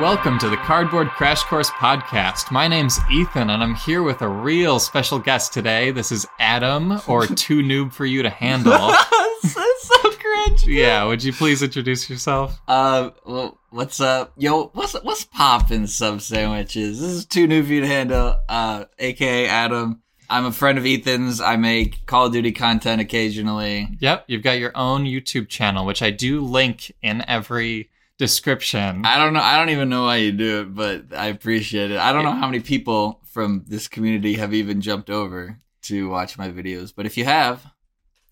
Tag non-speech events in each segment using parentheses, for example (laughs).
Welcome to the Cardboard Crash Course podcast. My name's Ethan, and I'm here with a real special guest today. This is Adam, or (laughs) Too Noob for You to Handle. (laughs) That's so cringe. yeah, would you please introduce yourself? Uh, well, what's up, yo? What's what's poppin' sub sandwiches? This is too new for you to handle. Uh, aka Adam. I'm a friend of Ethan's. I make Call of Duty content occasionally. Yep, you've got your own YouTube channel, which I do link in every description. I don't know. I don't even know why you do it, but I appreciate it. I don't know how many people from this community have even jumped over to watch my videos, but if you have,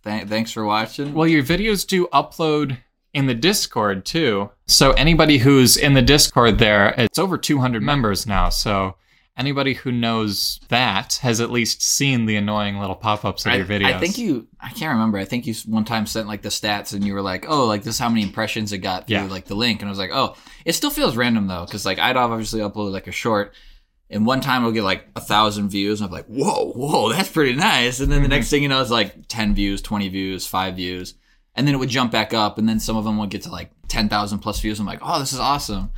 th- thanks for watching. Well, your videos do upload in the Discord too. So anybody who's in the Discord there, it's over 200 members now. So anybody who knows that has at least seen the annoying little pop-ups of I, your videos. I think you. I can't remember. I think you one time sent like the stats, and you were like, "Oh, like this is how many impressions it got through Yeah. like the link." And I was like, "Oh, it still feels random though, because like I'd obviously upload like a short, and one time it'll get like a thousand views, and I'm like, "Whoa, whoa, that's pretty nice." And then Mm-hmm. the next thing you know, it's like ten views, twenty views, five views, and then it would jump back up, and then some of them would get to like ten thousand plus views. I'm like, "Oh, this is awesome."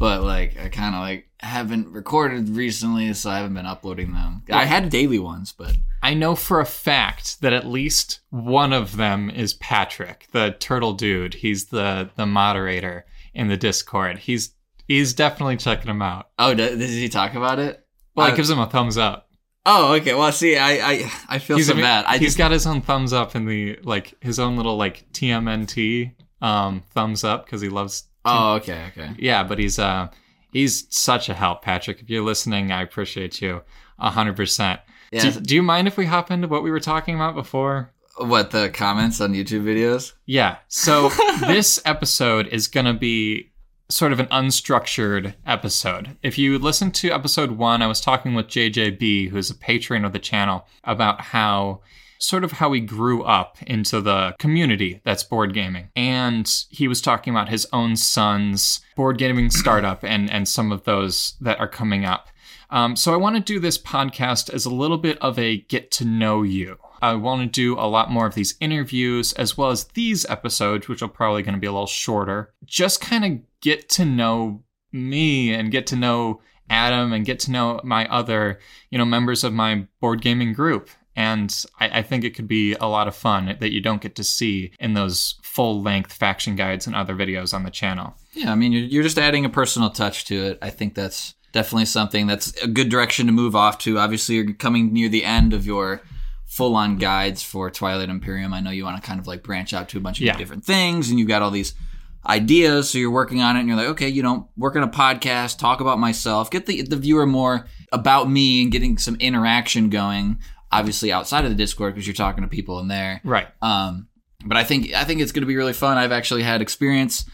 But like I kind of like haven't recorded recently, so I haven't been uploading them. I had daily ones, but I know for a fact that at least one of them is Patrick, the turtle dude. He's the the moderator in the Discord. He's he's definitely checking them out. Oh, does, does he talk about it? Well, Uh, he gives him a thumbs up. Oh, okay. Well, see, I I, I feel so a- bad. I he's just got his own thumbs up in the like his own little like TMNT um thumbs up because he loves oh, okay, okay. yeah, but he's uh he's such a help, Patrick. If you're listening, I appreciate you a hundred percent. Yeah. Do, do you mind if we hop into what we were talking about before? what the comments on YouTube videos? Yeah. So (laughs) this episode is going to be sort of an unstructured episode. If you listen to episode one, I was talking with JJB, who's a patron of the channel, about how sort of how he grew up into the community that's board gaming. And he was talking about his own son's board gaming (clears throat) startup and, and some of those that are coming up. Um, so I want to do this podcast as a little bit of a get to know you. I want to do a lot more of these interviews as well as these episodes, which are probably going to be a little shorter. Just kind of get to know me and get to know Adam and get to know my other, you know, members of my board gaming group. And I, I think it could be a lot of fun that you don't get to see in those full length faction guides and other videos on the channel. Yeah, I mean, you're, you're just adding a personal touch to it. I think that's definitely something that's a good direction to move off to. Obviously, you're coming near the end of your full on guides for Twilight Imperium. I know you want to kind of like branch out to a bunch of Yeah. different things, and you've got all these ideas. So you're working on it, and you're like, okay, you know, work on a podcast, talk about myself, get the the viewer more about me, and getting some interaction going. Obviously, outside of the Discord because you're talking to people in there. Right. Um, but I think I think it's going to be really fun. I've actually had experience,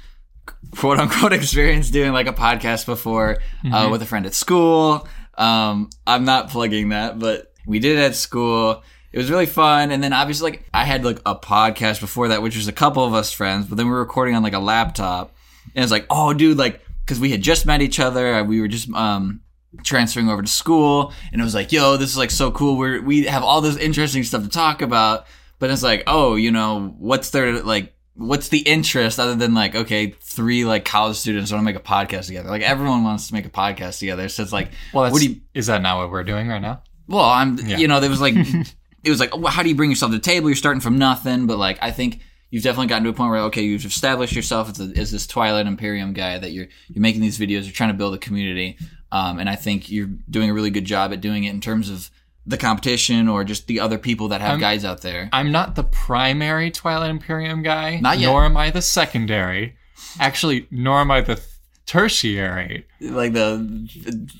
quote unquote, (laughs) experience doing like a podcast before uh, with a friend at school. Um, I'm not plugging that, but we did it at school. It was really fun, and then obviously, like I had like a podcast before that, which was a couple of us friends, but then we were recording on like a laptop, and it's like, oh, dude, like because we had just met each other, uh, we were just um transferring over to school. And it was like yo this is like so cool. We're we have all this interesting stuff to talk about. But it's like oh you know what's their like what's the interest other than like okay three like college students want to make a podcast together? Like everyone wants to make a podcast together. So it's like Well, what do you is that not what we're doing right now? well i'm Yeah. you know there was like (laughs) it was like oh, how do you bring yourself to the table you're starting from nothing but like i think you've definitely gotten to a point where okay you've established yourself as, a, as this twilight imperium guy that you're you're making these videos you're trying to build a community um, and i think you're doing a really good job at doing it in terms of the competition or just the other people that have I'm- guys out there I'm not the primary Twilight Imperium guy, Not yet. nor am I the secondary. Actually, nor am I the th- tertiary. like the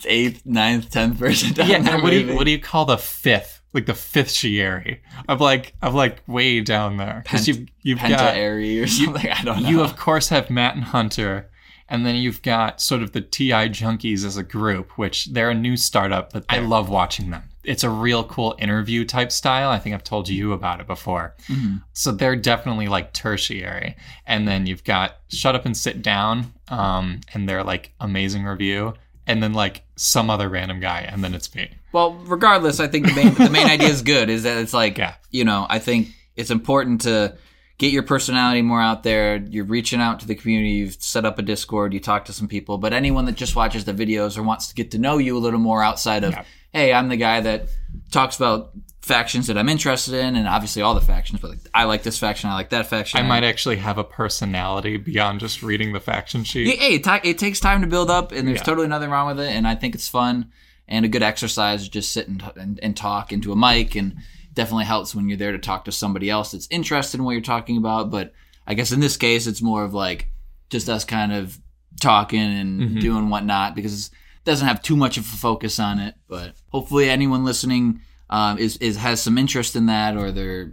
eighth ninth tenth person Yeah, what do you what do you call the fifth? Like the fifth shiari? I'm like I'm like way down there because Pent- you've you've got Penta-airy or something i don't know you of course have Matt and Hunter, and then you've got sort of the TI junkies as a group, which they're a new startup, but I love watching them. It's a real cool interview type style. I think I've told you about it before. Mhm. So they're definitely like tertiary. And then you've got Shut Up and Sit Down, um, and they're like amazing review. And then like some other random guy, and then it's me. Well, regardless, I think the main the main idea is good. Is that it's like Yeah. you know I think it's important to get your personality more out there. You're reaching out to the community. You've set up a Discord. You talk to some people. But anyone that just watches the videos or wants to get to know you a little more outside of, Yeah. Hey, I'm the guy that talks about factions that I'm interested in, and obviously all the factions. But like, I like this faction. I like that faction. I might actually have a personality beyond just reading the faction sheet. Hey, it, ta- it takes time to build up, and there's Yeah. totally nothing wrong with it. And I think it's fun and a good exercise to just sit and, and, and talk into a mic, and definitely helps when you're there to talk to somebody else that's interested in what you're talking about. But I guess in this case, it's more of like just us kind of talking and Mhm. doing whatnot because doesn't have too much of a focus on it. But hopefully, anyone listening um, is is has some interest in that, or they're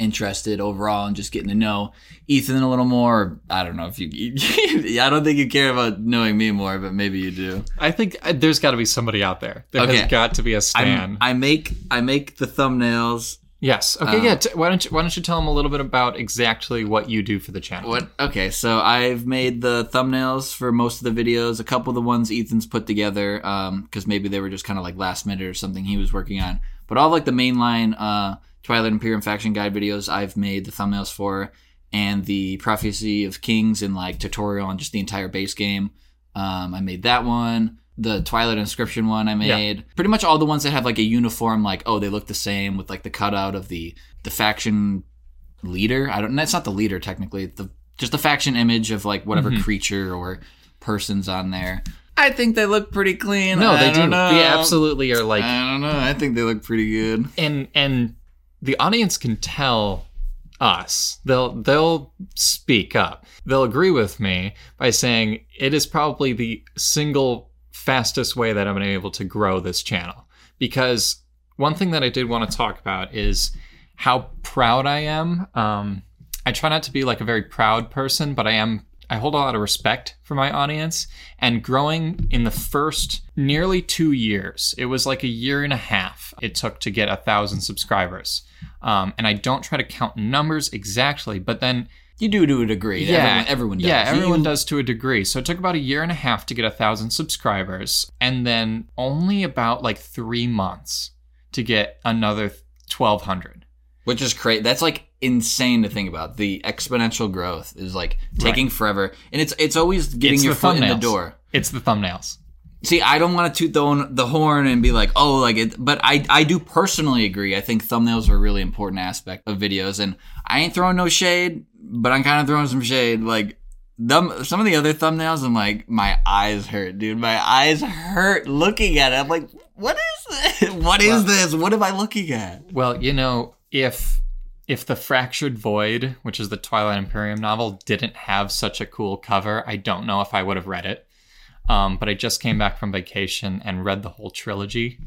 interested overall in just getting to know Ethan a little more. I don't know if you. (laughs) I don't think you care about knowing me more, but maybe you do. I think uh, there's got to be somebody out there. There Okay. has got to be a stan. I make I make the thumbnails. Yes. Okay. uh, yeah. T- why don't you Why don't you tell them a little bit about exactly what you do for the channel? What? Okay, so I've made the thumbnails for most of the videos. A couple of the ones Ethan's put together, because maybe they were just kind of like last minute or something he was working on. But all like the mainline uh, Twilight Imperium faction guide videos, I've made the thumbnails for, and the Prophecy of Kings and like tutorial on just the entire base game. Um, I made that one. The Twilight Inscription one I Yeah. made. Pretty much all the ones that have like a uniform, like oh they look the same with like the cutout of the the faction leader. I don't. That's not the leader technically. The just the faction image of like whatever Mhm. creature or person's on there. I think they look pretty clean. no, I they do. know. They absolutely are like, I don't know. I think they look pretty good. and and the audience can tell us. They'll they'll speak up. They'll agree with me by saying it is probably the single fastest way that I've been able to grow this channel. Because one thing that I did want to talk about is how proud I am. Um, I try not to be like a very proud person, but I am. I hold a lot of respect for my audience. And growing in the first nearly two years, it was like a year and a half it took to get a thousand subscribers. Um, and I don't try to count numbers exactly, but then You do to a degree. yeah, everyone, everyone does. Yeah, everyone You- does to a degree. So it took about a year and a half to get a thousand subscribers, and then only about like three months to get another twelve hundred. which is crazy. That's like insane to think about. The exponential growth is like taking forever, and it's it's always getting It's your foot in the door. It's the thumbnails. See, I don't want to toot the, the horn and be like, oh, like it, but I, I do personally agree. I think thumbnails are a really important aspect of videos, and I ain't throwing no shade, but I'm kind of throwing some shade. Like, them, some of the other thumbnails, I'm like, my eyes hurt, dude. My eyes hurt looking at it. I'm like, what is this? (laughs) What is Well- this? What am I looking at? Well, you know, if if the Fractured Void, which is the Twilight Imperium novel, didn't have such a cool cover, I don't know if I would have read it. Um, but I just came back from vacation and read the whole trilogy.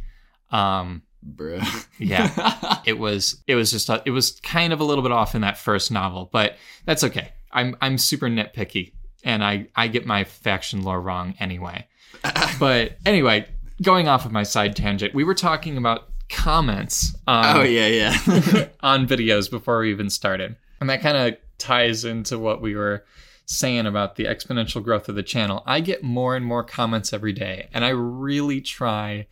Um, Bruh. yeah, (laughs) it was it was just it was kind of a little bit off in that first novel, but that's okay. I'm I'm super nitpicky, and I I get my faction lore wrong anyway. (laughs) But anyway, going off of my side tangent, we were talking about comments on oh, yeah, yeah. (laughs) on videos before we even started. And that kind of ties into what we were saying about the exponential growth of the channel. I get more and more comments every day, and I really try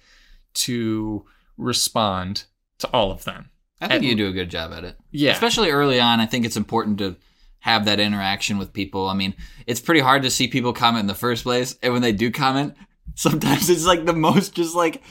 to respond to all of them. I think And- you do a good job at it. Yeah. Especially early on, I think it's important to have that interaction with people. I mean, it's pretty hard to see people comment in the first place, and when they do comment, (laughs) sometimes it's like the most just like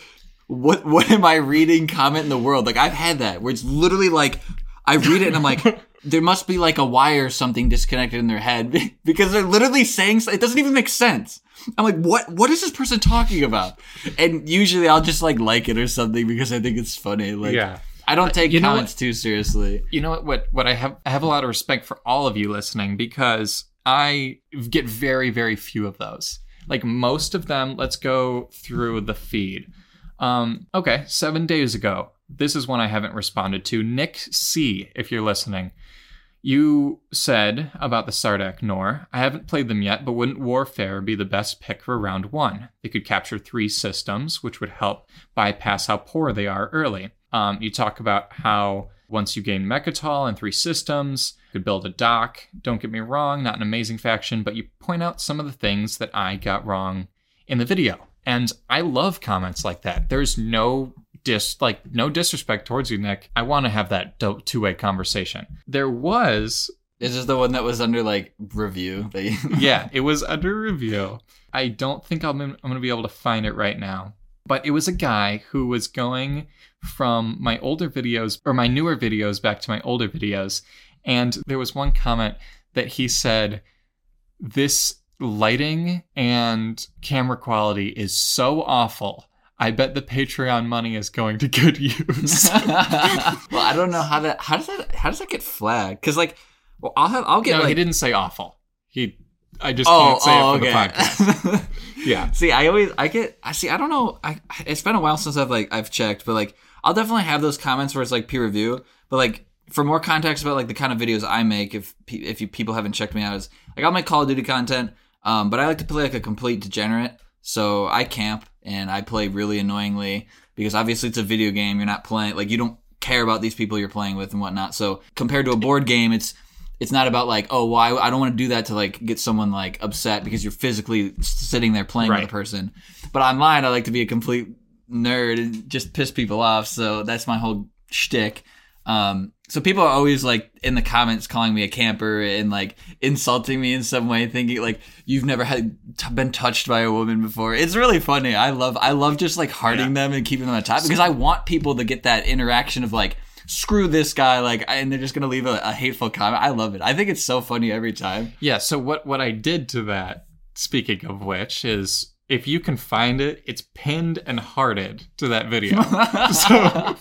what what am I reading comment in the world? Like I've had that where it's literally like I read it and I'm like (laughs) there must be like a wire or something disconnected in their head (laughs) because they're literally saying it doesn't even make sense. I'm like, what? What is this person talking about? And usually, I'll just like like it or something because I think it's funny. Like, Yeah. I don't take you comments too seriously. you know what, what what I have I have a lot of respect for all of you listening because I get very very few of those. Like most of them, let's go through the feed. Um, okay, seven days ago, this is one I haven't responded to. Nick C, if you're listening, you said about the Sardakk N'orr. I haven't played them yet, but wouldn't Warfare be the best pick for round one? They could capture three systems, which would help bypass how poor they are early. Um, you talk about how once you gain Mecatol and three systems, you could build a dock. Don't get me wrong, not an amazing faction, but you point out some of the things that I got wrong in the video. And I love comments like that. There's no dis like no disrespect towards you, Nick. I want to have that do- two-way conversation. There was this Is this the one that was under like review? (laughs) Yeah, (laughs) it was under review. I don't think I'm, I'm going to be able to find it right now. But it was a guy who was going from my older videos or my newer videos back to my older videos. And there was one comment that he said, This lighting and camera quality is so awful. I bet the Patreon money is going to good use. (laughs) well, I don't know how that. How does that? How does that get flagged? Because like, well, I'll have. I'll get no, like. he didn't say awful. He, I just Oh, can't say oh, it for okay. the podcast. (laughs) Yeah. See, I always I get I see I don't know I it's been a while since I've like I've checked, but like I'll definitely have those comments where it's like peer review, but like for more context about like the kind of videos I make, if if you people haven't checked me out, is like I'll make Call of Duty content, um, but I like to play like a complete degenerate. So I camp and I play really annoyingly because obviously it's a video game. You're not playing like you don't care about these people you're playing with and whatnot. So compared to a board game, it's it's not about like oh well I, I don't want to do that to like get someone like upset because you're physically sitting there playing Right. with a person but online i like to be a complete nerd and just piss people off so that's my whole shtick um so people are always like in the comments calling me a camper and like insulting me in some way thinking like you've never had t- been touched by a woman before. It's really funny. I love i love just like hearting them and keeping them on top because i want people to get that interaction of like screw this guy like and they're just gonna leave a, a hateful comment. I love it. I think it's so funny every time. Yeah, so what what I did to that, speaking of which, is if you can find it, it's pinned and hearted to that video. (laughs) so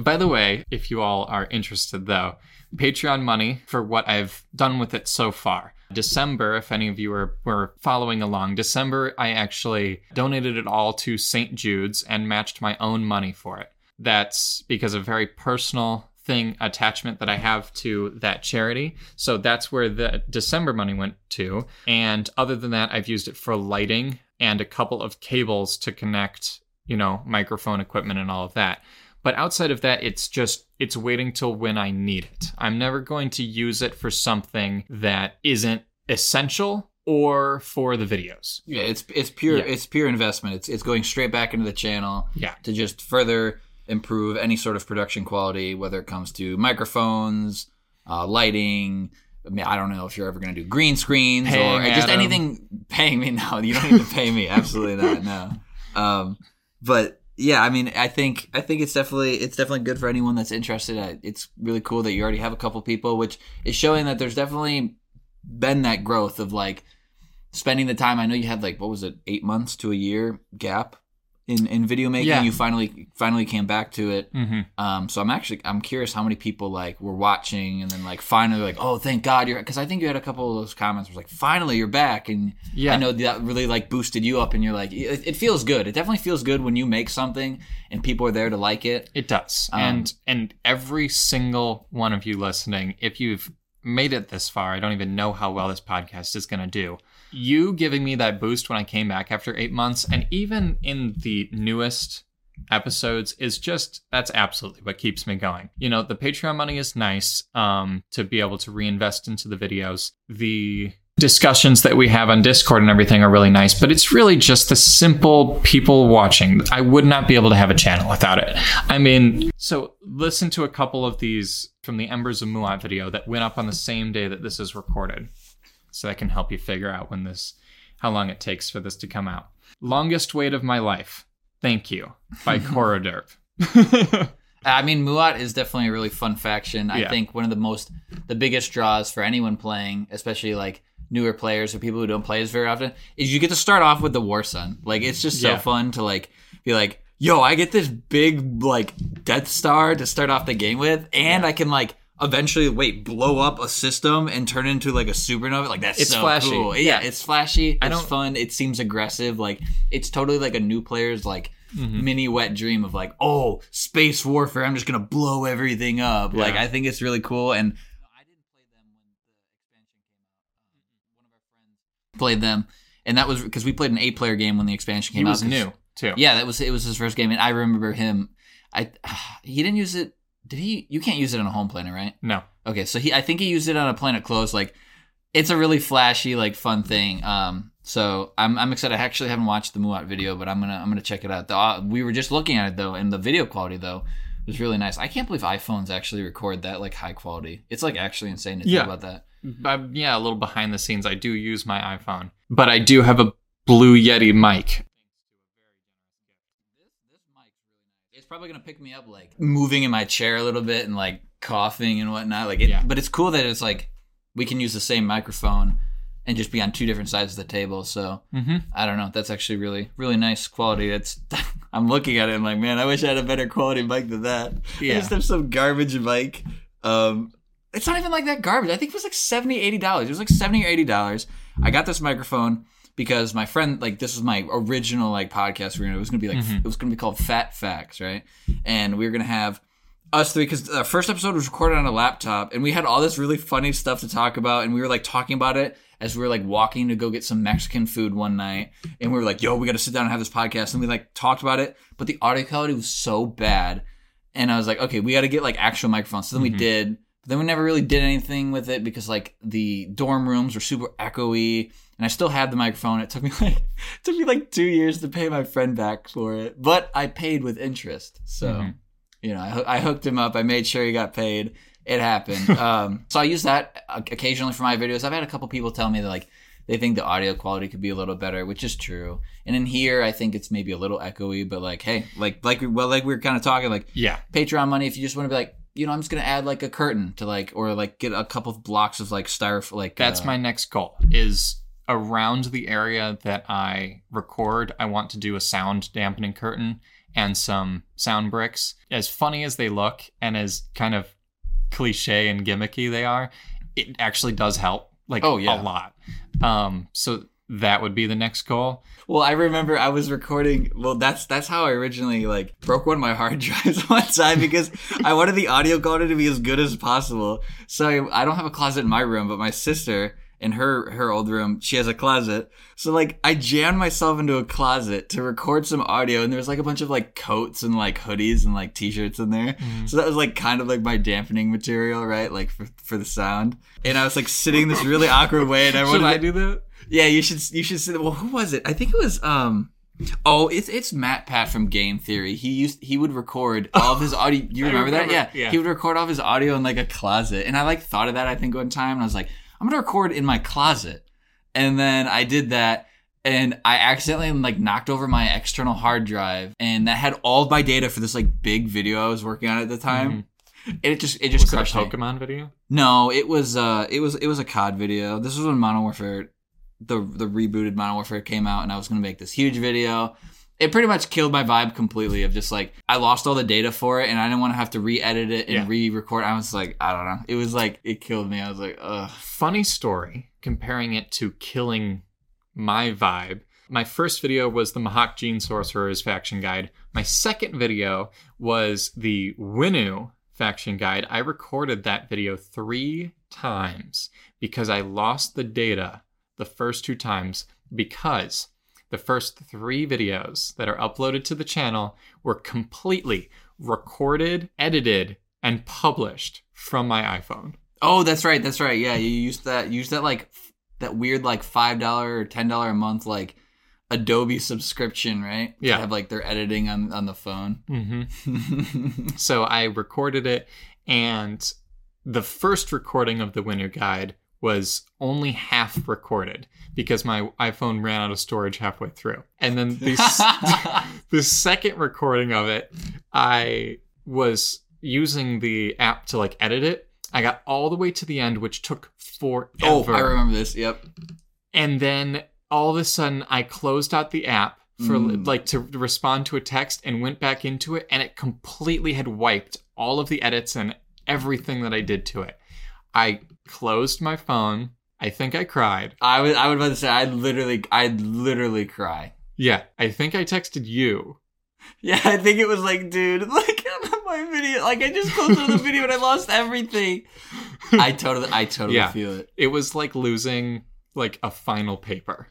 by the way, if you all are interested though, Patreon money for what I've done with it so far. December, if any of you were, were following along, December I actually donated it all to St. Jude's and matched my own money for it. That's because of a very personal thing attachment that I have to that charity. So that's where the December money went to. And other than that, I've used it for lighting and a couple of cables to connect, you know, microphone equipment and all of that. But outside of that, it's just it's waiting till when I need it. I'm never going to use it for something that isn't essential or for the videos. yeah it's it's pure Yeah. it's pure investment it's it's going straight back into the channel Yeah. to just further improve any sort of production quality, whether it comes to microphones, uh, lighting. I, mean, I don't know if you're ever going to do green screens Paying or just Adam. anything. Paying me? No, you don't need to pay me. Absolutely not. No. Um, but yeah, I mean, I think I think it's definitely it's definitely good for anyone that's interested. It's really cool that you already have a couple people, which is showing that there's definitely been that growth of like spending the time. I know you had like what was it, eight months to a year gap in in video making. Yeah. You finally finally came back to it. Mm-hmm. Um, so I'm actually I'm curious how many people like were watching and then like finally like oh thank God you're because I think you had a couple of those comments it's like finally you're back and Yeah. I know that really like boosted you up and you're like it, it feels good it definitely feels good when you make something and people are there to like it It does. Um, and and every single one of you listening, if you've made it this far, I don't even know how well this podcast is going to do. You giving me that boost when I came back after 8 months and even in the newest episodes is just that's absolutely what keeps me going. You know, the Patreon money is nice um to be able to reinvest into the videos. The discussions that we have on Discord and everything are really nice, but it's really just the simple people watching. I would not be able to have a channel without it. I mean, so listen to a couple of these from the Embers of Muaat video that went up on the same day that this is recorded. So that can help you figure out when this how long it takes for this to come out. Longest wait of my life. Thank you by (laughs) Coroderp. I mean Muaat is definitely a really fun faction I Yeah. think one of the most the biggest draws for anyone playing especially like newer players or people who don't play as very often is you get to start off with the War Sun like it's just so Yeah. fun to like be like yo I get this big like Death Star to start off the game with and I can like eventually wait blow up a system and turn into like a supernova? Like that's It's so flashy. cool. yeah it's flashy. It's don't- fun. It seems aggressive. Like it's totally like a new player's like Mm-hmm. mini wet dream of like oh space warfare i'm just gonna blow everything up. Like i think it's really cool. And i didn't play them when the expansion came out one of our friends played them. And that was because we played an eight player game when the expansion he came out was new too. yeah that was it was his first game and i remember him. I (sighs) he didn't use it did he you can't use it on a home planet right No. Okay, so he I think he used it on a planet close. Like it's a really flashy, like fun thing. Um, so I'm I'm excited. I actually haven't watched the Muaat video, but I'm gonna I'm gonna check it out. The, uh, we were just looking at it though, and the video quality though was really nice. I can't believe iPhones actually record that like high quality. It's like actually insane to Yeah. think about that. I'm, yeah, a little behind the scenes. I do use my iPhone, but I do have a Blue Yeti mic. It's probably gonna pick me up like moving in my chair a little bit and like coughing and whatnot. Like, it, Yeah. but it's cool that it's like we can use the same microphone and just be on two different sides of the table. So Mm-hmm. I don't know. That's actually really, really nice quality. That's (laughs) I'm looking at it. and like, man, I wish I had a better quality mic than that. I Yeah. just have some garbage mic. Um, it's not even like that garbage. I think it was like 70 80 dollars. It was like 70 or 80 dollars. I got this microphone because my friend, like, this was my original like podcast. We were gonna, it was gonna be like Mhm. it was gonna be called Fat Facts, right? And we were gonna have us three because the first episode was recorded on a laptop and we had all this really funny stuff to talk about and we were like talking about it as we were like walking to go get some mexican food one night and we were like yo we gotta sit down and have this podcast and we like talked about it but the audio quality was so bad and i was like okay we gotta get like actual microphones so then we Mhm. did but then we never really did anything with it because like the dorm rooms were super echoey and i still have the microphone it took me (laughs) like took me like two years to pay my friend back for it but i paid with interest so Mhm. you know, I, I hooked him up. I made sure he got paid. It happened. (laughs) um, so I use that occasionally for my videos. I've had a couple people tell me that like they think the audio quality could be a little better, which is true. And in here, I think it's maybe a little echoey, but like, hey, like like we- well, like we were kind of talking, like Yeah. Patreon money. If you just want to be like, you know, I'm just gonna add like a curtain to like, or like get a couple of blocks of like styrofoam, like That's uh, my next goal is around the area that I record, I want to do a sound dampening curtain and some sound bricks. As funny as they look and as kind of cliche and gimmicky they are, it actually does help like Oh, yeah. a lot. Um so that would be the next goal. Well, I remember I was recording. Well, that's that's how I originally like broke one of my hard (laughs) drives one time because I wanted the audio quality to be as good as possible. So I, I don't have a closet in my room, but my sister in her her old room she has a closet. So like I jammed myself into a closet to record some audio, and there was like a bunch of like coats and like hoodies and like t-shirts in there. So that was like kind of like my dampening material, right? Like for for the sound. And I was like sitting in this really (laughs) awkward way, and I Should I do that? yeah, you should. You should. Well, who was it? I think it was. Um. Oh, it's it's Matt Pat from Game Theory. He used he would record (laughs) all of his audio. You I remember, that? Yeah. yeah. He would record all of his audio in like a closet, and I like thought of that. I think one time, and I was like, I'm gonna record in my closet, and then I did that. And I accidentally like knocked over my external hard drive, and that had all of my data for this like big video I was working on at the time. And it just it just Was it a crushed me. Pokemon video? No, it was uh it was it was a COD video. This was when Modern Warfare the the rebooted Modern Warfare came out and I was gonna make this huge video. It pretty much killed my vibe completely of just like I lost all the data for it and I didn't want to have to re-edit it and Yeah. re-record. I was like, I don't know. It was like it killed me. I was like, ugh. funny story comparing it to killing my vibe. My first video was the Mahact Gene Sorcerer's faction guide. My second video was the Winnu faction guide. I recorded that video three times because I lost the data the first two times because the first three videos that are uploaded to the channel were completely recorded, edited, and published from my iPhone. Oh, that's right, that's right. Yeah, you used that you used that like that weird like five dollar or ten dollar a month like Adobe subscription, right? To Yeah. have like their editing on on the phone. Mm-hmm. (laughs) So I recorded it, and the first recording of the Winnu guide was only half recorded because my iPhone ran out of storage halfway through. And then the, s- (laughs) the second recording of it, I was using the app to like edit it. I got all the way to the end, which took forever. oh, I remember this. Yep. And then all of a sudden, I closed out the app for Mm. like to respond to a text and went back into it, and it completely had wiped all of the edits and everything that I did to it. I closed my phone. I think I cried. I was I would about to say I'd literally I'd literally cry. Yeah, I think I texted you. Yeah, I think it was like, dude, (laughs) like my video, like I just posted the video and I lost everything. I totally, I totally Yeah. feel it. It was like losing like a final paper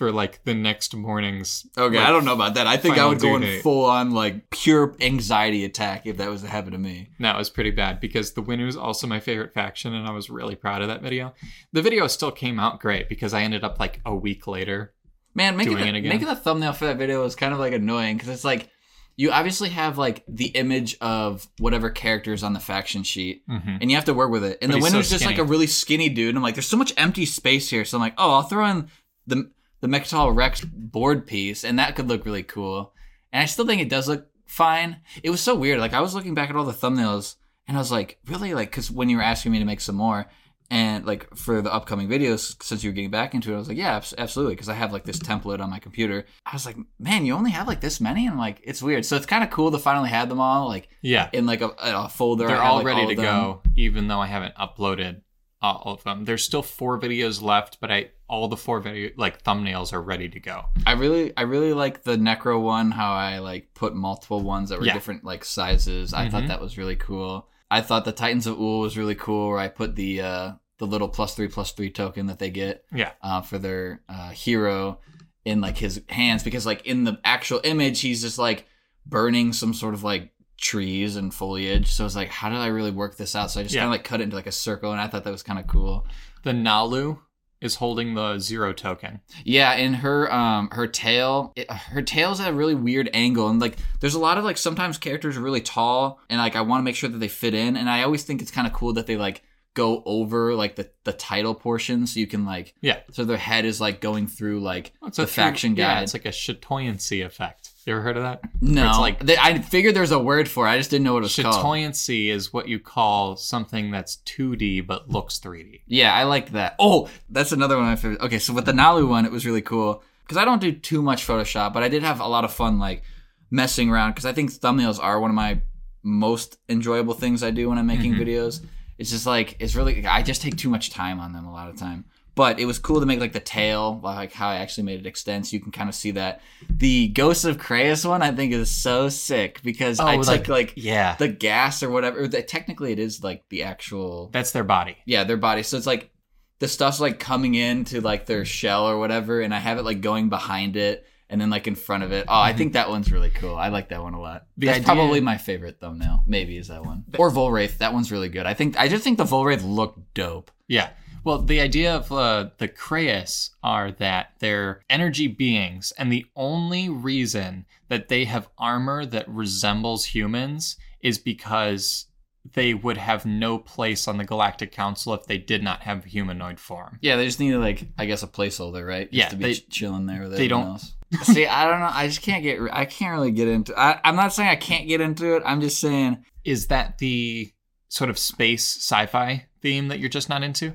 for like the next morning's. Okay, like, I don't know about that. I think I would go in date. full on like pure anxiety attack if that was to happen to me. That was pretty bad because the Winnu is also my favorite faction, and I was really proud of that video. The video still came out great because I ended up like a week later. Man, making Doing the, it again. making the thumbnail for that video was kind of like annoying because it's like you obviously have like the image of whatever characters on the faction sheet, Mhm. and you have to work with it. And But the he's so just like a really skinny dude. And I'm like, there's so much empty space here. So I'm like, oh, I'll throw in the the Mecatol Rex board piece, and that could look really cool. And I still think it does look fine. It was so weird. Like I was looking back at all the thumbnails, and I was like, really, like, because when you were asking me to make some more. And like for the upcoming videos, since you were getting back into it, I was like, yeah, absolutely, because I have like this template on my computer. I was like, man, you only have like this many, and like, it's weird. So it's kind of cool to finally have them all like Yeah. in like a, a folder. They're have, all like, ready of to go, even though I haven't uploaded all of them. There's still four videos left, but I all the four video like thumbnails are ready to go. I really, I really like the Nekro one. How I like put multiple ones that were Yeah. different like sizes. I Mhm. thought that was really cool. I thought the Titans of Ul was really cool. Where I put the uh the little plus three plus three token that they get Yeah. uh, for their uh, hero in like his hands because like in the actual image he's just like burning some sort of like trees and foliage. So it's like, how did I really work this out? So I just Yeah. kind of like cut it into like a circle, and I thought that was kind of cool. The Naalu is holding the zero token. Yeah, and her um her tail, it, her tail's at a really weird angle, and like there's a lot of like sometimes characters are really tall, and like I want to make sure that they fit in, and I always think it's kind of cool that they like go over like the the title portion, so you can like Yeah. so their head is like going through like It's the a faction Yeah, guide. it's like a chatoyancy effect. You ever heard of that? no, it's like- I figured there's a word for it. I just didn't know what it was called. Chatoyancy is what you call something that's 2D but looks 3D. Yeah, I liked that. Oh, that's another one of my favorite. Okay, so with the Naalu one, it was really cool because I don't do too much Photoshop, but I did have a lot of fun like messing around because I think thumbnails are one of my most enjoyable things I do when I'm making Mhm. videos. It's just like it's really I just take too much time on them a lot of time. But it was cool to make like the tail, like how I actually made it extend, so you can kind of see that. The Ghost of Creuss one I think is so sick because I Oh, took like- like, Yeah. the gas or whatever. The, technically, it is like the actual That's their body. yeah, their body. So it's like the stuff's like coming into like their shell or whatever, and I have it like going behind it and then like in front of it. Oh, I think mm-hmm. that one's really cool. I like that one a lot. The That's idea- probably my favorite thumbnail. Maybe is that one or Vuil'raith. That one's really good. I think I just think the Vuil'raith looked dope. Yeah. Well, the idea of uh, the Creuss are that they're energy beings, and the only reason that they have armor that resembles humans is because they would have no place on the Galactic Council if they did not have humanoid form. Yeah, they just need like I guess a placeholder, right? Just Yeah, to be they- ch- chilling there with they don't- else. (laughs) See, I don't know. I just can't get. I can't really get into. I, I'm not saying I can't get into it. I'm just saying Is that the sort of space sci-fi theme that you're just not into?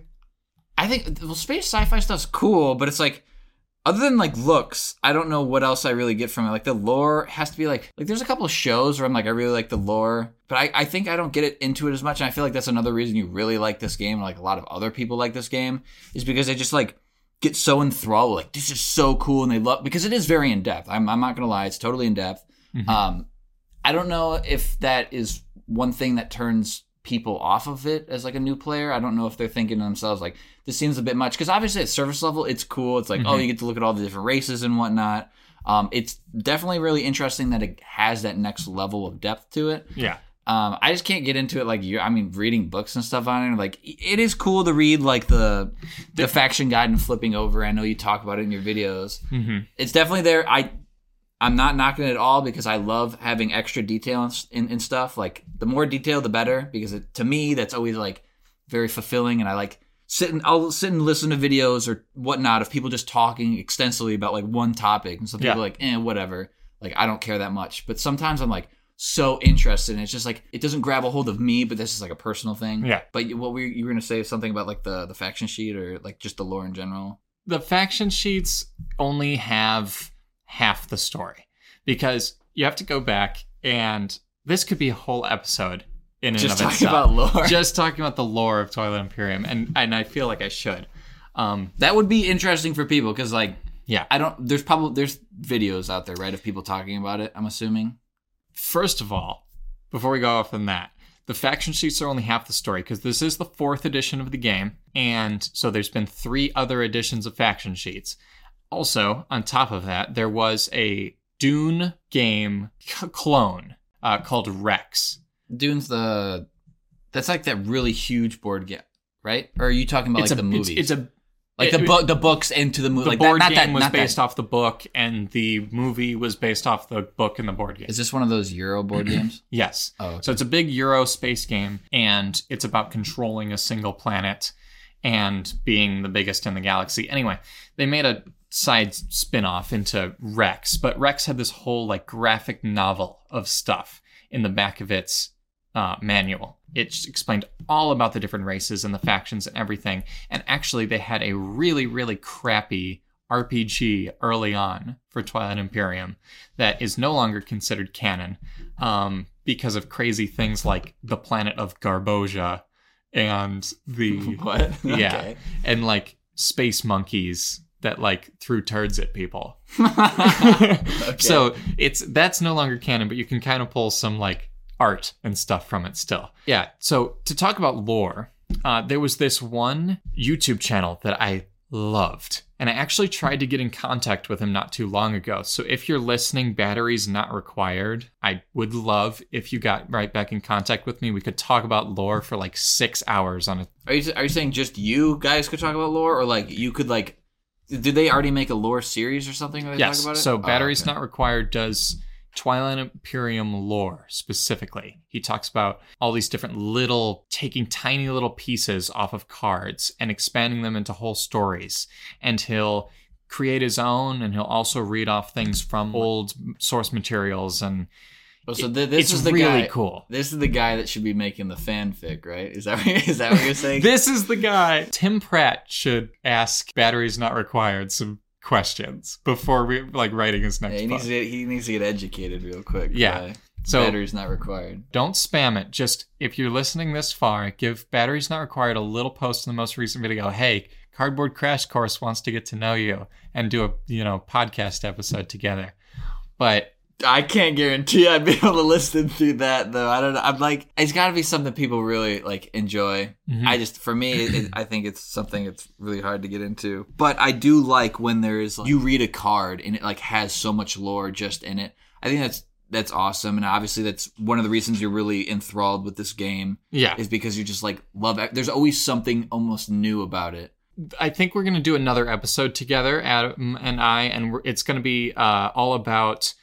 I think well, space sci-fi stuff's cool, but it's like other than like looks, I don't know what else I really get from it. Like the lore has to be like like there's a couple of shows where I'm like I really like the lore, but I, I think I don't get it into it as much. And I feel like that's another reason you really like this game, like a lot of other people like this game, is because they just like get so enthralled. Like this is so cool, and they love because it is very in depth. I'm I'm not gonna lie, it's totally in depth. Mhm. Um, I don't know if that is one thing that turns people off of it as like a new player. I don't know if they're thinking to themselves like this seems a bit much because obviously at surface level it's cool. It's like oh Mhm. you get to look at all the different races and whatnot. Um, it's definitely really interesting that it has that next level of depth to it. Yeah. Um, I just can't get into it like you. I mean, reading books and stuff on it. Like it is cool to read like the the faction guide and flipping over. I know you talk about it in your videos hmm it's definitely there. I I'm not knocking it at all because I love having extra detail in, in, in stuff. Like the more detail, the better. Because it, to me, that's always like very fulfilling, and I like sit and I'll sit and listen to videos or whatnot of people just talking extensively about like one topic, and some people Yeah. like, eh, whatever. Like I don't care that much. But sometimes I'm like so interested, and it's just like it doesn't grab a hold of me, but this is like a personal thing. Yeah. But what were you, you were gonna say something about like the the faction sheet or like just the lore in general? the faction sheets only have half the story because you have to go back and this could be a whole episode in and Just of talking itself. about lore. just talking about the lore of Twilight Imperium and and I feel like I should. Um That would be interesting for people because, like, yeah. I don't. There's probably there's videos out there, right, of people talking about it. I'm assuming. First of all, before we go off on that, the faction sheets are only half the story because this is the fourth edition of the game, and so there's been three other editions of faction sheets. Also, on top of that, there was a Dune game c- clone uh, called Rex. Dune's the. That's like that really huge board game, right? Or are you talking about it's like a the movies? It's, it's a Like the book, the books into the movie. The like board that, not game that, was not that- based off the book, and the movie was based off the book and the board game. Is this one of those Euro board (clears throat) games? Yes. Oh, okay. So it's a big Euro space game, and it's about controlling a single planet and being the biggest in the galaxy. Anyway, they made a side spin off into Rex, but Rex had this whole like graphic novel of stuff in the back of its uh, manual. It explained all about the different races and the factions and everything. And actually, they had a really, really crappy RPG early on for Twilight Imperium that is no longer considered canon um, because of crazy things like the planet of Garbosia and the (laughs) what? yeah Okay. and like space monkeys that like threw turds at people. (laughs) (laughs) So it's that's no longer canon, but you can kind of pull some like art and stuff from it still. Yeah. So to talk about lore, uh, there was this one YouTube channel that I loved. And I actually tried to get in contact with him not too long ago. So if you're listening, batteries not required. I would love if you got right back in contact with me. We could talk about lore for like six hours on it. Are you are you saying just you guys could talk about lore, or like you could like? Did they already make a lore series or something? Where Yes. talk about it? So Oh, batteries okay. not required does Twilight Imperium lore specifically. He talks about all these different little taking tiny little pieces off of cards and expanding them into whole stories. And he'll create his own and he'll also read off things from old source materials and Oh, so th- this it's is the really guy. cool. This is the guy that should be making the fanfic, right? Is that (laughs) is that what you're saying? This is the guy. Tim Pratt should ask batteries not required some questions before we like writing his next Yeah, he book. needs to get, he needs to get educated real quick. Yeah. So- batteries not required. Don't spam it. Just if you're listening this far, give batteries not required a little post in the most recent video. Hey, Cardboard Crash Course wants to get to know you and do a you know podcast episode together. But I can't guarantee I'd be (laughs) able to listen through that though. I don't know. I'm like, it's got to be something people really like enjoy. Mhm. I just, for me, it, it- I think it's something that's really hard to get into. But I do like when there's like, you read a card and it like has so much lore just in it. I think that's that's awesome, and obviously that's one of the reasons you're really enthralled with this game yeah, is because you just like love. it. There's always something almost new about it. I think we're gonna do another episode together, Adam and I, and it's gonna be uh, all about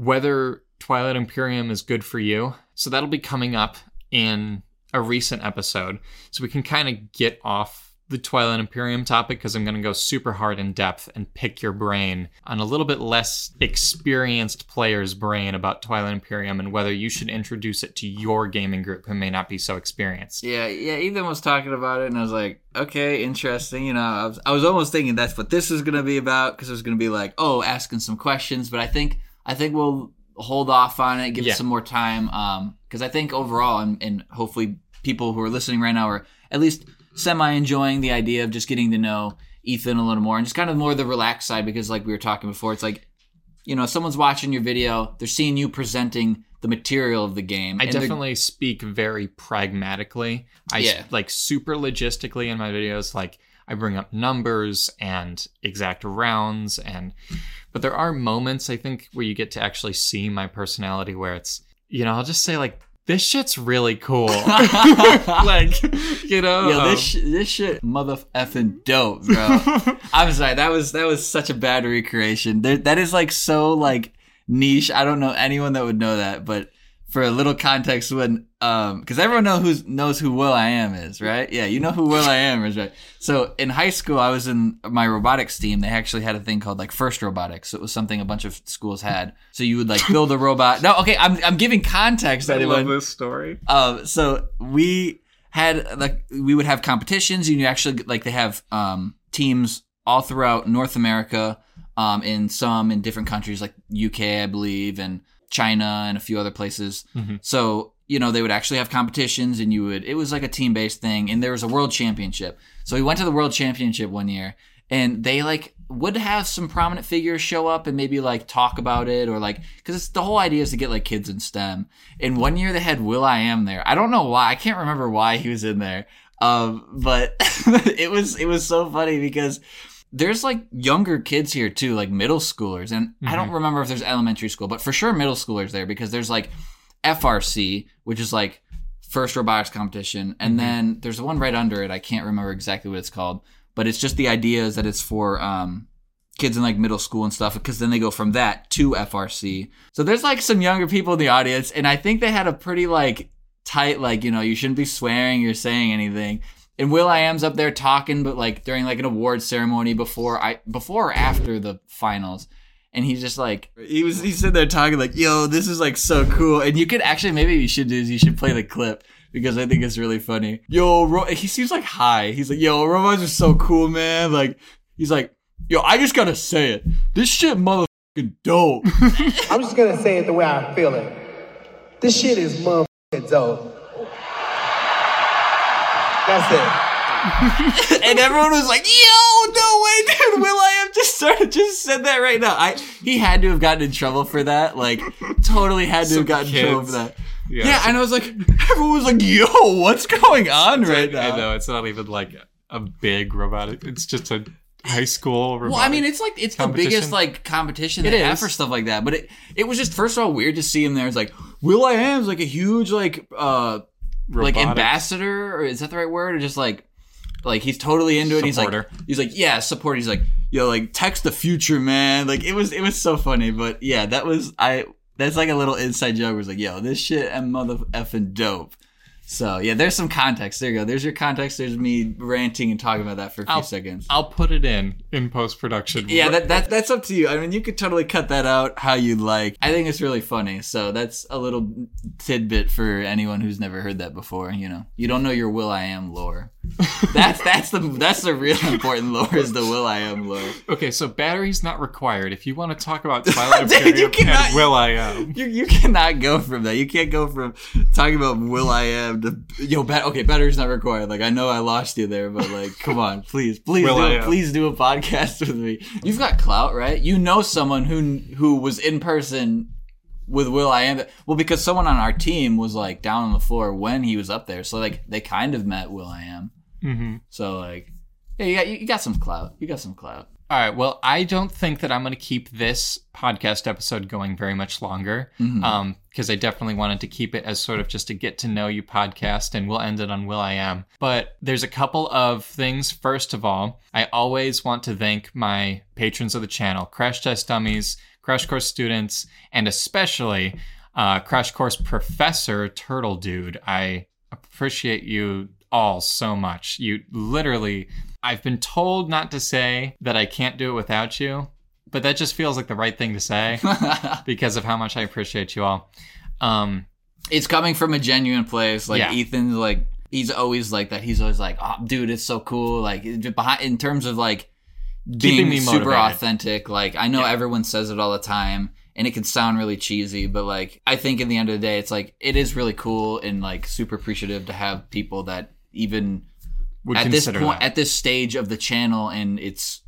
whether Twilight Imperium is good for you. So that'll be coming up in a recent episode, so we can kind of get off the Twilight Imperium topic because I'm going to go super hard in depth and pick your brain on a little bit less experienced player's brain about Twilight Imperium and whether you should introduce it to your gaming group who may not be so experienced. Yeah, yeah. Ethan was talking about it, and I was like, okay, interesting. You know, I was, I was almost thinking that's what this is going to be about because it was going to be like, oh, asking some questions. But I think, I think we'll hold off on it, give Yeah. it some more time. Um, because I think overall, and, and hopefully people who are listening right now are at least semi enjoying the idea of just getting to know Ethan a little more and just kind of more the relaxed side. Because like we were talking before, it's like, you know, someone's watching your video, they're seeing you presenting the material of the game. I definitely speak very pragmatically. I Yeah. like super logistically in my videos. Like I bring up numbers and exact rounds, and but there are moments I think where you get to actually see my personality. Where it's you know I'll just say like this shit's really cool. (laughs) (laughs) like you know Yo, um, this sh- this shit mother effing dope, bro. (laughs) I'm sorry, that was that was such a bad recreation. There, that is like so like niche. I don't know anyone that would know that, but for a little context, when um, because everyone know who's knows who Will I Am is, right? Yeah, you know who Will I Am is, right? So in high school, I was in my robotics team. They actually had a thing called like First Robotics. It was something a bunch of schools had. So you would like build a robot. No, okay, I'm I'm giving context. I anyone. love this story. Um, so we had like we would have competitions. and You actually like they have um teams all throughout North America, um, in some in different countries like UK, I believe, and China and a few other places. Mhm. So you know they would actually have competitions, and you would it was like a team based thing, and there was a world championship. So we went to the world championship one year, and they like would have some prominent figures show up and maybe like talk about it or like because it's the whole idea is to get like kids in STEM. And one year they had Will I Am there. I don't know why. I can't remember why he was in there. Um, but (laughs) it was it was so funny because there's like younger kids here too, like middle schoolers, and I don't remember if there's elementary school, but for sure middle schoolers there because there's like FRC, which is like first robotics competition, and then there's one right under it. I can't remember exactly what it's called, but it's just the idea is that it's for um, kids in like middle school and stuff because then they go from that to FRC. So there's like some younger people in the audience, and I think they had a pretty like tight like you know you shouldn't be swearing or saying anything. And Will I Am's up there talking, but like during like an award ceremony before I before or after the finals. And he's just like he was he's sitting there talking like, yo, this is like so cool. And you could actually maybe you should do is you should play the clip because I think it's really funny. Yo, Ro- he seems like high. He's like, yo, robots are so cool, man. Like he's like, yo, I just gotta say it. This shit motherfucking dope. (laughs) I'm just gonna say it the way I feel it. This shit is motherfucking dope. That's it. (laughs) and everyone was like, "Yo, no way, (laughs) dude! Will.i.am just started just said that right now." I he had to have gotten in trouble for that. Like, totally had to Some have gotten in trouble for that. Yeah, Yeah, and I was like, everyone was like, "Yo, what's going on right I now?" know it's not even like a big robotic. It's just a high school robotic. Well, I mean, it's like it's the biggest like competition It they have for stuff like that. But it it was just first of all weird to see him there. It's like Will.i.am's like a huge like uh like ambassador or is that the right word or just like like he's totally into it. He's like he's like yeah support. He's like yo like text the future man. Like it was it was so funny. But yeah, that was I. That's like a little inside joke. Where it's like yo this shit and mother effing dope. So yeah, there's some context. There you go. There's your context. There's me ranting and talking about that for a few I'll- seconds. I'll put it in in post production. Yeah, that, that that's up to you. I mean, you could totally cut that out how you like. I think it's really funny. So that's a little tidbit for anyone who's never heard that before. You know, you don't know your Will.i.am lore. That's that's the that's the real important lore is the Will.i.am lore. Okay, so batteries not required. If you want to talk about (laughs) Twilight Dude, you cannot- Will.i.am, You you cannot go from that. You can't go from talking about Will I Am to yo. Bat, okay, battery's not required. Like I know I lost you there, but like, come on, please, please Will do I Please do a podcast with me. You've got clout, right? You know someone who who was in person with Will.i.am. Well, because someone on our team was like down on the floor when he was up there, so like they kind of met Will.i.am. hmm So like, yeah, you got you got some clout. You got some clout. All right. Well, I don't think that I'm going to keep this podcast episode going very much longer Mm-hmm. because I definitely wanted to keep it as sort of just a get to know you podcast, and we'll end it on Will.i.am. But there's a couple of things. First of all, I always want to thank my patrons of the channel Crash Test Dummies, Crash Course students, and especially uh, Crash Course Professor Turtle Dude. I appreciate you all so much. You literally, I've been told not to say that I can't do it without you, but that just feels like the right thing to say (laughs) because of how much I appreciate you all. Um, it's coming from a genuine place. Like Yeah. Ethan's like he's always like that. He's always like, "Oh, dude, it's so cool." Like behind in terms of like being super authentic. Like I know everyone says it all the time, and it can sound really cheesy, but like I think in the end of the day, it's like it is really cool and like super appreciative to have people that even would at this point that. at this stage of the channel and it's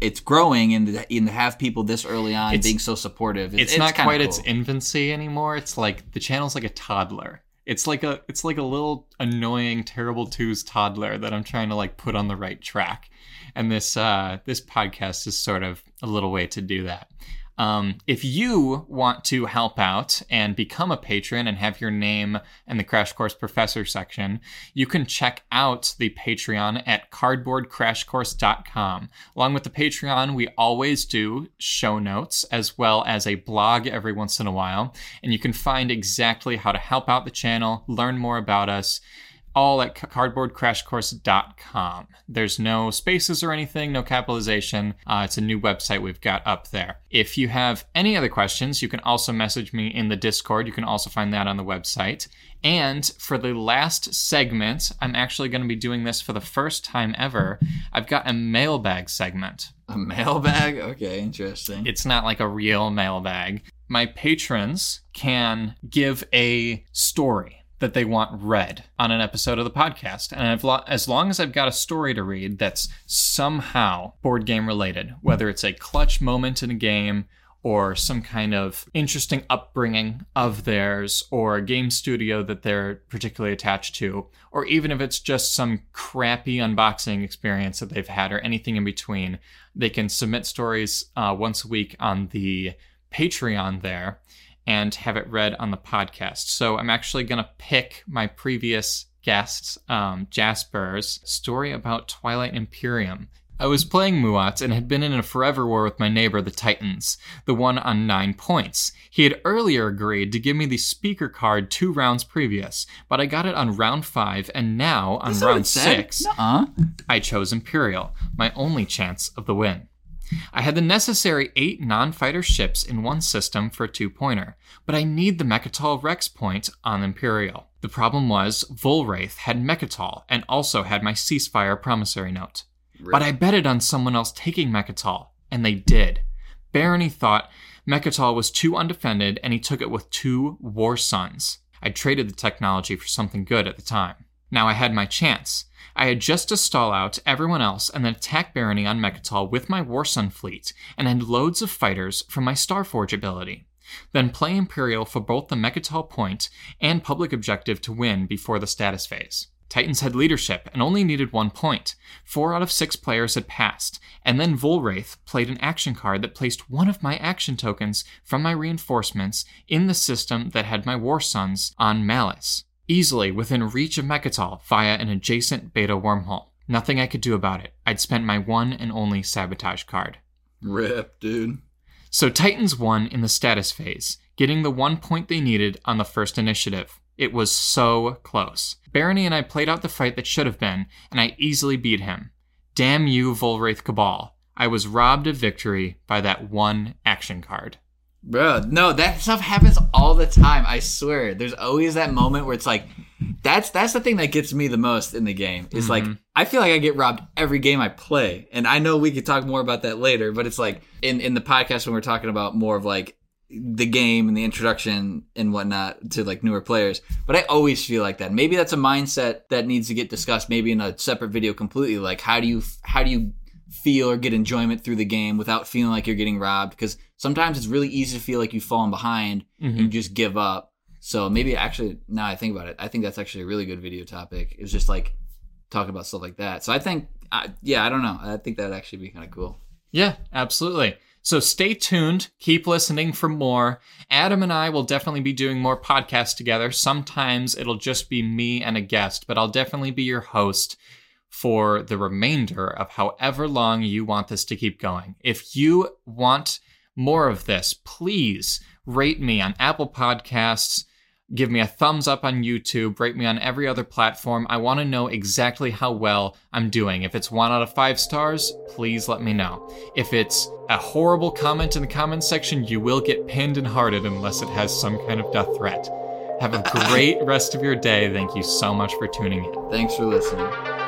it's growing and, and to have people this early on It's- being so supportive it's, not kinda quite cool. its infancy anymore. It's like the channel's like a toddler. It's like a it's like a little annoying terrible twos toddler that I'm trying to like put on the right track. And this uh this podcast is sort of a little way to do that. Um, if you want to help out and become a patron and have your name in the Crash Course Professor section, you can check out the Patreon at cardboardcrashcourse.com. Along with the Patreon, we always do show notes as well as a blog every once in a while. And you can find exactly how to help out the channel, learn more about us, all at cardboardcrashcourse.com. There's no spaces or anything, no capitalization. Uh, it's a new website we've got up there. If you have any other questions, you can also message me in the Discord. You can also find that on the website. And for the last segment, I'm actually going to be doing this for the first time ever. I've got a mailbag segment. a mailbag. Okay, interesting. It's not like a real mailbag. My patrons can give a story that they want read on an episode of the podcast. And lo- as long as I've got a story to read that's somehow board game related, whether it's a clutch moment in a game or some kind of interesting upbringing of theirs or a game studio that they're particularly attached to, or even if it's just some crappy unboxing experience that they've had or anything in between, they can submit stories uh, once a week on the Patreon there and have it read on the podcast. So I'm actually going to pick my previous guest um, Jasper's story about Twilight Imperium. I was playing Muaat and had been in a forever war with my neighbor, the Titans, the one on nine points. He had earlier agreed to give me the speaker card two rounds previous, but I got it on round five, and now on That's round six, Nuh-uh. I chose Imperial, my only chance of the win. I had the necessary eight non fighter ships in one system for a two pointer, but I need the Mecatol Rex point on Imperial. The problem was, Vuil'raith had Mecatol and also had my ceasefire promissory note. But I betted on someone else taking Mecatol, and they did. Barony thought Mecatol was too undefended and he took it with two War Suns. I traded the technology for something good at the time. Now I had my chance. I had just to stall out everyone else and then attack Barony on Mecatol with my War Sun fleet, and had loads of fighters from my Starforge ability. Then play Imperial for both the Mecatol point and public objective to win before the status phase. Titans had leadership and only needed one point. Four out of six players had passed, and then Vuil'raith played an action card that placed one of my action tokens from my reinforcements in the system that had my War Suns on Mallice, easily within reach of Mecatol via an adjacent beta wormhole. Nothing I could do about it. I'd spent my one and only sabotage card. Rip, dude. So Titans won in the status phase, getting the one point they needed on the first initiative. It was so close. Barony and I played out the fight that should have been, and I easily beat him. Damn you, Vuil'raith Cabal. I was robbed of victory by that one action card. Bro, no, that stuff happens all the time. I swear. There's always that moment where it's like, that's that's the thing that gets me the most in the game. Is like mm-hmm. I feel like I get robbed every game I play, and I know we could talk more about that later. But it's like in in the podcast when we're talking about more of like the game and the introduction and whatnot to like newer players. But I always feel like that. Maybe that's a mindset that needs to get discussed. Maybe in a separate video completely. Like how do you how do you feel or get enjoyment through the game without feeling like you're getting robbed because sometimes it's really easy to feel like you've fallen behind and mm-hmm. you just give up so maybe actually now i think about it i think that's actually a really good video topic it's just like talking about stuff like that so i think I, yeah i don't know i think that'd actually be kind of cool Yeah, absolutely. So stay tuned. Keep listening for more. Adam and I will definitely be doing more podcasts together. Sometimes it'll just be me and a guest, but I'll definitely be your host for the remainder of however long you want this to keep going. If you want more of this, please rate me on Apple Podcasts. Give me a thumbs up on YouTube, rate me on every other platform. I want to know exactly how well I'm doing. If it's one out of five stars, please let me know. If it's a horrible comment in the comments section, you will get pinned and hearted unless it has some kind of death threat. Have a (laughs) great rest of your day. Thank you so much for tuning in. thanks for listening